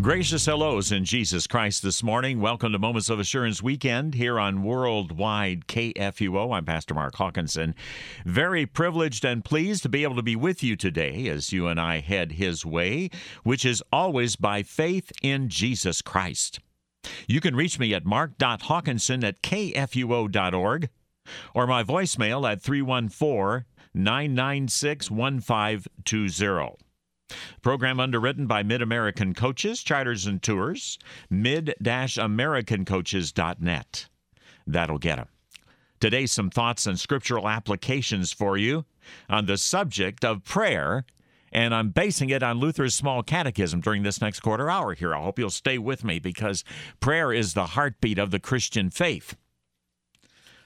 Gracious hellos in Jesus Christ this morning. Welcome to Moments of Assurance Weekend here on Worldwide KFUO. I'm Pastor Mark Hawkinson. Very privileged and pleased to be able to be with you today as you and I head His way, which is always by faith in Jesus Christ. You can reach me at mark.hawkinson at kfuo.org or my voicemail at 314 996 1520. Program underwritten by Mid American Coaches, Charters and Tours, mid-americancoaches.net. That'll get them. Today, some thoughts and scriptural applications for you on the subject of prayer, and I'm basing it on Luther's Small Catechism during this next quarter hour here. I hope you'll stay with me because prayer is the heartbeat of the Christian faith.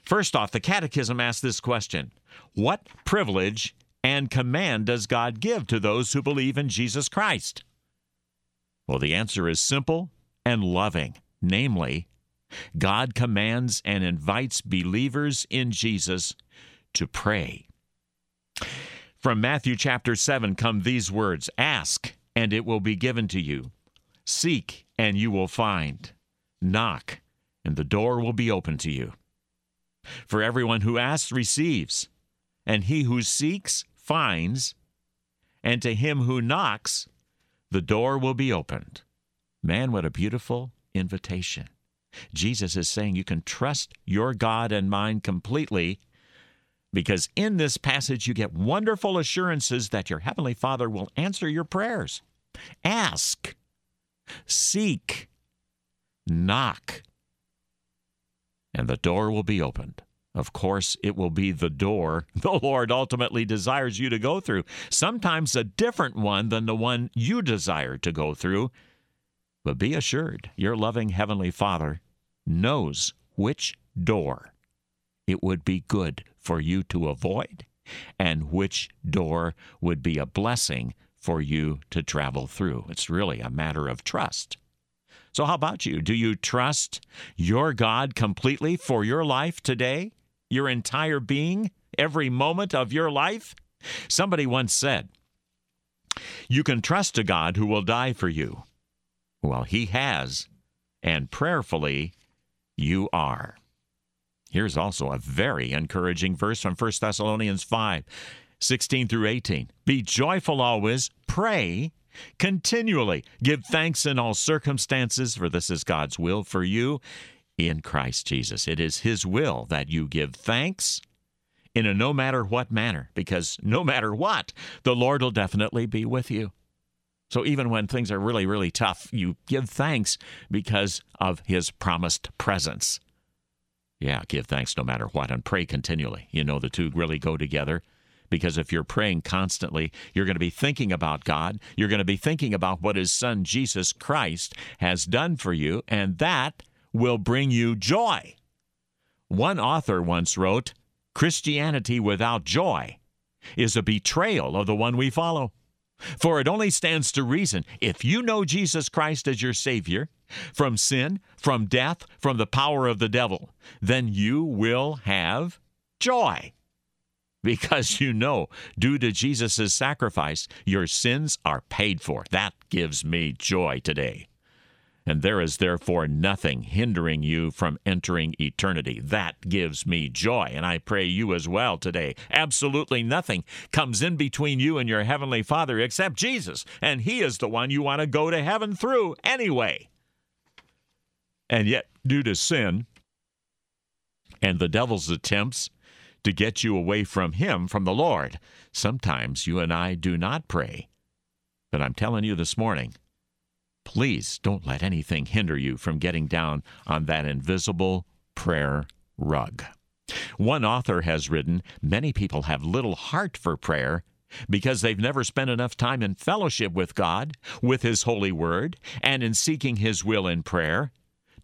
First off, the Catechism asks this question What privilege and command does God give to those who believe in Jesus Christ? Well, the answer is simple and loving. Namely, God commands and invites believers in Jesus to pray. From Matthew chapter 7 come these words Ask, and it will be given to you. Seek, and you will find. Knock, and the door will be open to you. For everyone who asks receives, and he who seeks finds, and to him who knocks, the door will be opened. Man, what a beautiful invitation. Jesus is saying you can trust your God and mine completely because in this passage you get wonderful assurances that your Heavenly Father will answer your prayers. Ask, seek, knock, and the door will be opened. Of course, it will be the door the Lord ultimately desires you to go through, sometimes a different one than the one you desire to go through. But be assured, your loving Heavenly Father knows which door it would be good for you to avoid and which door would be a blessing for you to travel through. It's really a matter of trust. So, how about you? Do you trust your God completely for your life today? Your entire being, every moment of your life? Somebody once said, You can trust a God who will die for you. Well, He has, and prayerfully, you are. Here's also a very encouraging verse from 1 Thessalonians 5 16 through 18. Be joyful always, pray continually, give thanks in all circumstances, for this is God's will for you in Christ Jesus. It is His will that you give thanks in a no matter what manner, because no matter what, the Lord will definitely be with you. So even when things are really, really tough, you give thanks because of His promised presence. Yeah, give thanks no matter what and pray continually. You know, the two really go together because if you're praying constantly, you're going to be thinking about God. You're going to be thinking about what His Son, Jesus Christ, has done for you, and that will bring you joy. One author once wrote Christianity without joy is a betrayal of the one we follow. For it only stands to reason if you know Jesus Christ as your Savior from sin, from death, from the power of the devil, then you will have joy. Because you know, due to Jesus' sacrifice, your sins are paid for. That gives me joy today and there is therefore nothing hindering you from entering eternity. That gives me joy, and I pray you as well today. Absolutely nothing comes in between you and your Heavenly Father except Jesus, and He is the one you want to go to heaven through anyway. And yet, due to sin and the devil's attempts to get you away from Him, from the Lord, sometimes you and I do not pray. But I'm telling you this morning, please don't let anything hinder you from getting down on that invisible prayer rug. One author has written Many people have little heart for prayer because they've never spent enough time in fellowship with God, with His holy word, and in seeking His will in prayer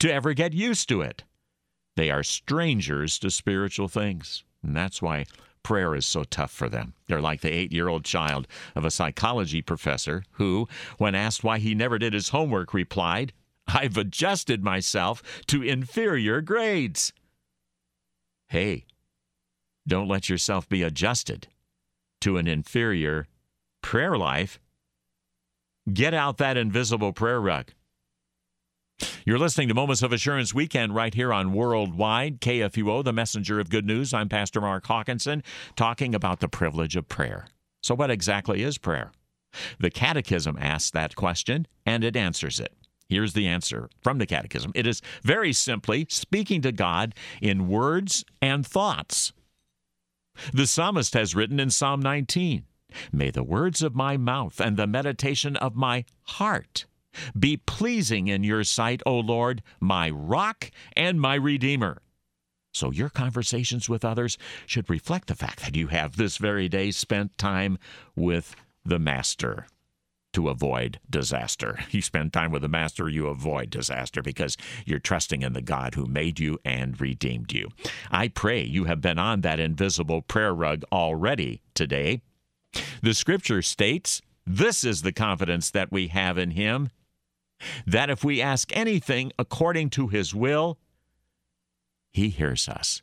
to ever get used to it. They are strangers to spiritual things. And that's why prayer is so tough for them. They're like the eight year old child of a psychology professor who, when asked why he never did his homework, replied, I've adjusted myself to inferior grades. Hey, don't let yourself be adjusted to an inferior prayer life. Get out that invisible prayer rug. You're listening to Moments of Assurance Weekend right here on Worldwide KFUO, the messenger of good news. I'm Pastor Mark Hawkinson, talking about the privilege of prayer. So, what exactly is prayer? The Catechism asks that question, and it answers it. Here's the answer from the Catechism it is very simply speaking to God in words and thoughts. The psalmist has written in Psalm 19 May the words of my mouth and the meditation of my heart be pleasing in your sight, O Lord, my rock and my redeemer. So your conversations with others should reflect the fact that you have this very day spent time with the Master to avoid disaster. You spend time with the Master, you avoid disaster because you're trusting in the God who made you and redeemed you. I pray you have been on that invisible prayer rug already today. The scripture states, This is the confidence that we have in Him that if we ask anything according to his will, he hears us.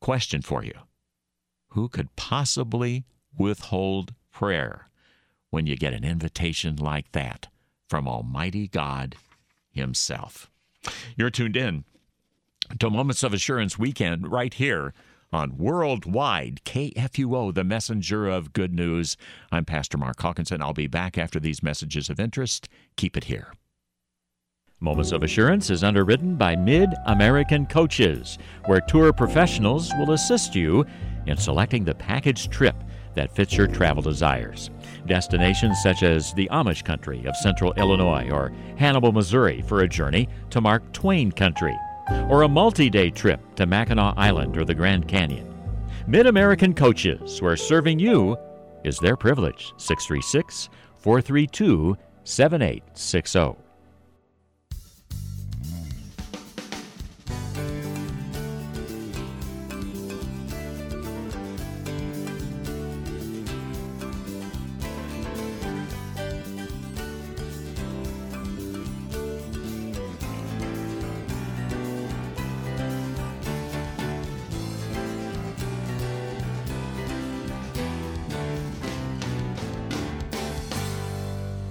Question for you Who could possibly withhold prayer when you get an invitation like that from Almighty God Himself? You're tuned in to Moments of Assurance Weekend right here on Worldwide KFUO, the messenger of good news. I'm Pastor Mark Hawkinson. I'll be back after these messages of interest. Keep it here. Moments of Assurance is underwritten by Mid American Coaches, where tour professionals will assist you in selecting the package trip that fits your travel desires. Destinations such as the Amish country of central Illinois or Hannibal, Missouri for a journey to Mark Twain country or a multi day trip to Mackinac Island or the Grand Canyon. Mid American Coaches, where serving you is their privilege. 636 432 7860.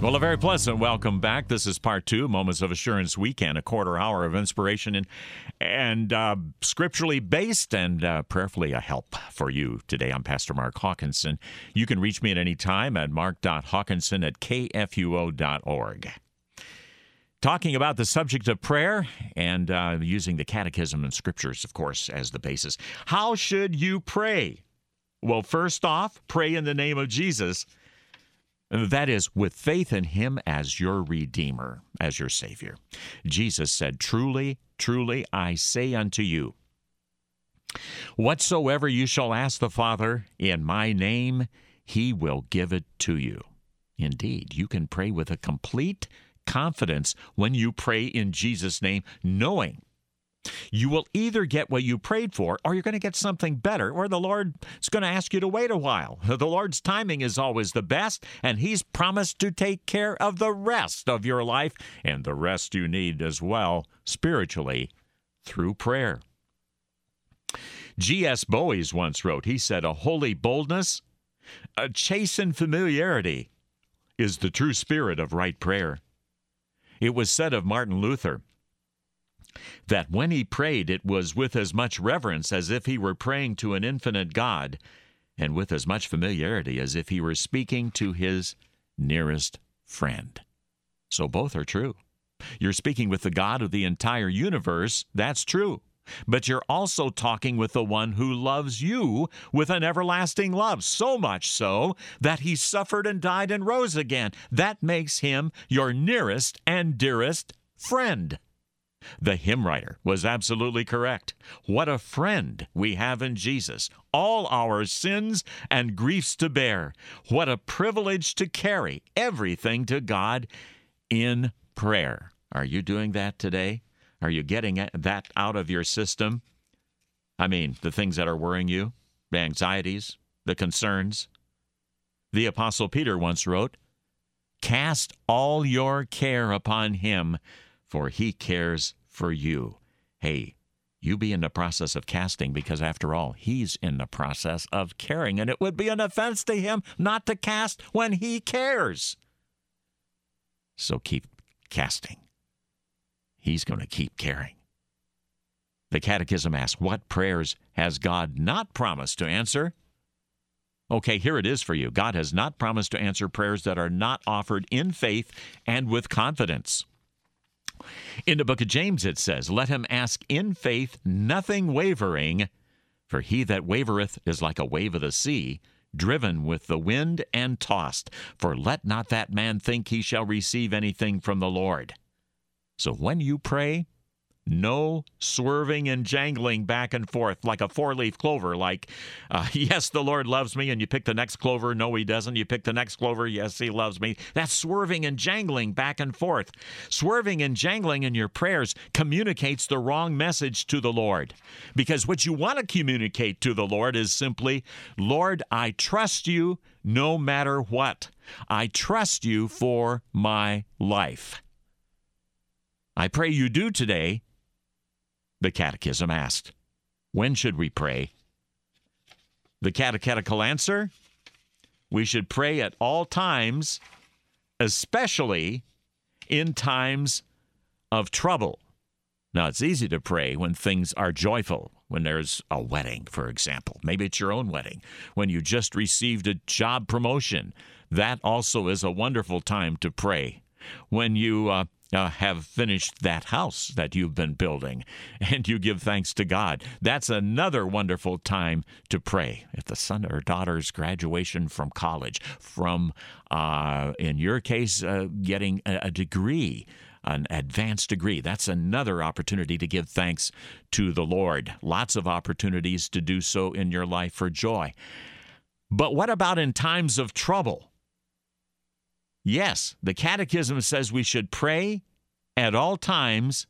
Well, a very pleasant welcome back. This is part two, Moments of Assurance Weekend, a quarter hour of inspiration and and uh, scripturally based and uh, prayerfully a help for you today. I'm Pastor Mark Hawkinson. You can reach me at any time at mark.hawkinson at kfuo.org. Talking about the subject of prayer and uh, using the catechism and scriptures, of course, as the basis. How should you pray? Well, first off, pray in the name of Jesus that is, with faith in Him as your Redeemer, as your Savior. Jesus said, Truly, truly, I say unto you, whatsoever you shall ask the Father in my name, He will give it to you. Indeed, you can pray with a complete confidence when you pray in Jesus' name, knowing you will either get what you prayed for or you're going to get something better, or the Lord is going to ask you to wait a while. The Lord's timing is always the best, and He's promised to take care of the rest of your life and the rest you need as well spiritually through prayer. G.S. Bowes once wrote, he said, A holy boldness, a chastened familiarity is the true spirit of right prayer. It was said of Martin Luther, that when he prayed, it was with as much reverence as if he were praying to an infinite God, and with as much familiarity as if he were speaking to his nearest friend. So both are true. You're speaking with the God of the entire universe, that's true. But you're also talking with the one who loves you with an everlasting love, so much so that he suffered and died and rose again. That makes him your nearest and dearest friend. The hymn writer was absolutely correct. What a friend we have in Jesus, all our sins and griefs to bear. What a privilege to carry everything to God in prayer. Are you doing that today? Are you getting that out of your system? I mean, the things that are worrying you, the anxieties, the concerns. The Apostle Peter once wrote, Cast all your care upon him for he cares for you. Hey, you be in the process of casting because, after all, he's in the process of caring, and it would be an offense to him not to cast when he cares. So keep casting. He's going to keep caring. The Catechism asks, What prayers has God not promised to answer? Okay, here it is for you. God has not promised to answer prayers that are not offered in faith and with confidence. In the book of James, it says, Let him ask in faith, nothing wavering, for he that wavereth is like a wave of the sea, driven with the wind and tossed. For let not that man think he shall receive anything from the Lord. So when you pray, no swerving and jangling back and forth like a four leaf clover, like, uh, yes, the Lord loves me, and you pick the next clover, no, he doesn't. You pick the next clover, yes, he loves me. That's swerving and jangling back and forth. Swerving and jangling in your prayers communicates the wrong message to the Lord. Because what you want to communicate to the Lord is simply, Lord, I trust you no matter what. I trust you for my life. I pray you do today the Catechism asked. When should we pray? The catechetical answer we should pray at all times, especially in times of trouble. Now, it's easy to pray when things are joyful, when there's a wedding, for example. Maybe it's your own wedding, when you just received a job promotion. That also is a wonderful time to pray. When you uh, uh, have finished that house that you've been building and you give thanks to God. That's another wonderful time to pray. If the son or daughter's graduation from college, from, uh, in your case, uh, getting a, a degree, an advanced degree. That's another opportunity to give thanks to the Lord. Lots of opportunities to do so in your life for joy. But what about in times of trouble? Yes, the Catechism says we should pray at all times,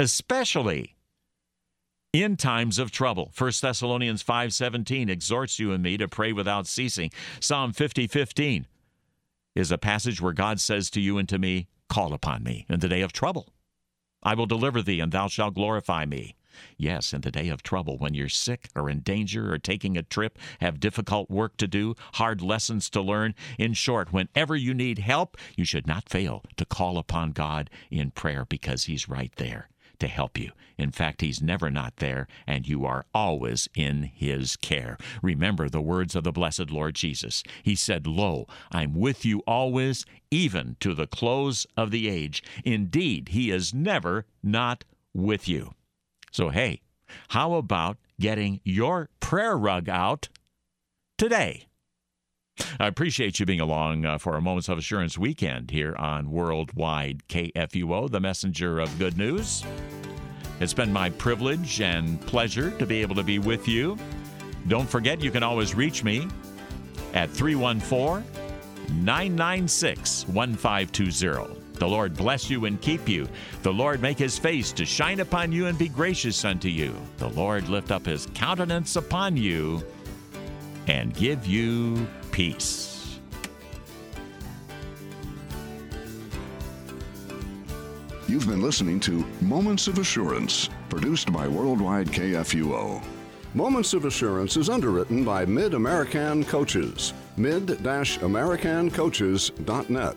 especially in times of trouble. 1 Thessalonians 5:17 exhorts you and me to pray without ceasing. Psalm 50:15 is a passage where God says to you and to me, "Call upon me in the day of trouble. I will deliver thee and thou shalt glorify me." Yes, in the day of trouble, when you're sick or in danger or taking a trip, have difficult work to do, hard lessons to learn. In short, whenever you need help, you should not fail to call upon God in prayer because He's right there to help you. In fact, He's never not there, and you are always in His care. Remember the words of the blessed Lord Jesus. He said, Lo, I'm with you always, even to the close of the age. Indeed, He is never not with you. So, hey, how about getting your prayer rug out today? I appreciate you being along uh, for a Moments of Assurance weekend here on Worldwide KFUO, the messenger of good news. It's been my privilege and pleasure to be able to be with you. Don't forget, you can always reach me at 314 996 1520. The Lord bless you and keep you. The Lord make his face to shine upon you and be gracious unto you. The Lord lift up his countenance upon you and give you peace. You've been listening to Moments of Assurance, produced by Worldwide KFUO. Moments of Assurance is underwritten by Mid American Coaches. mid-americancoaches.net.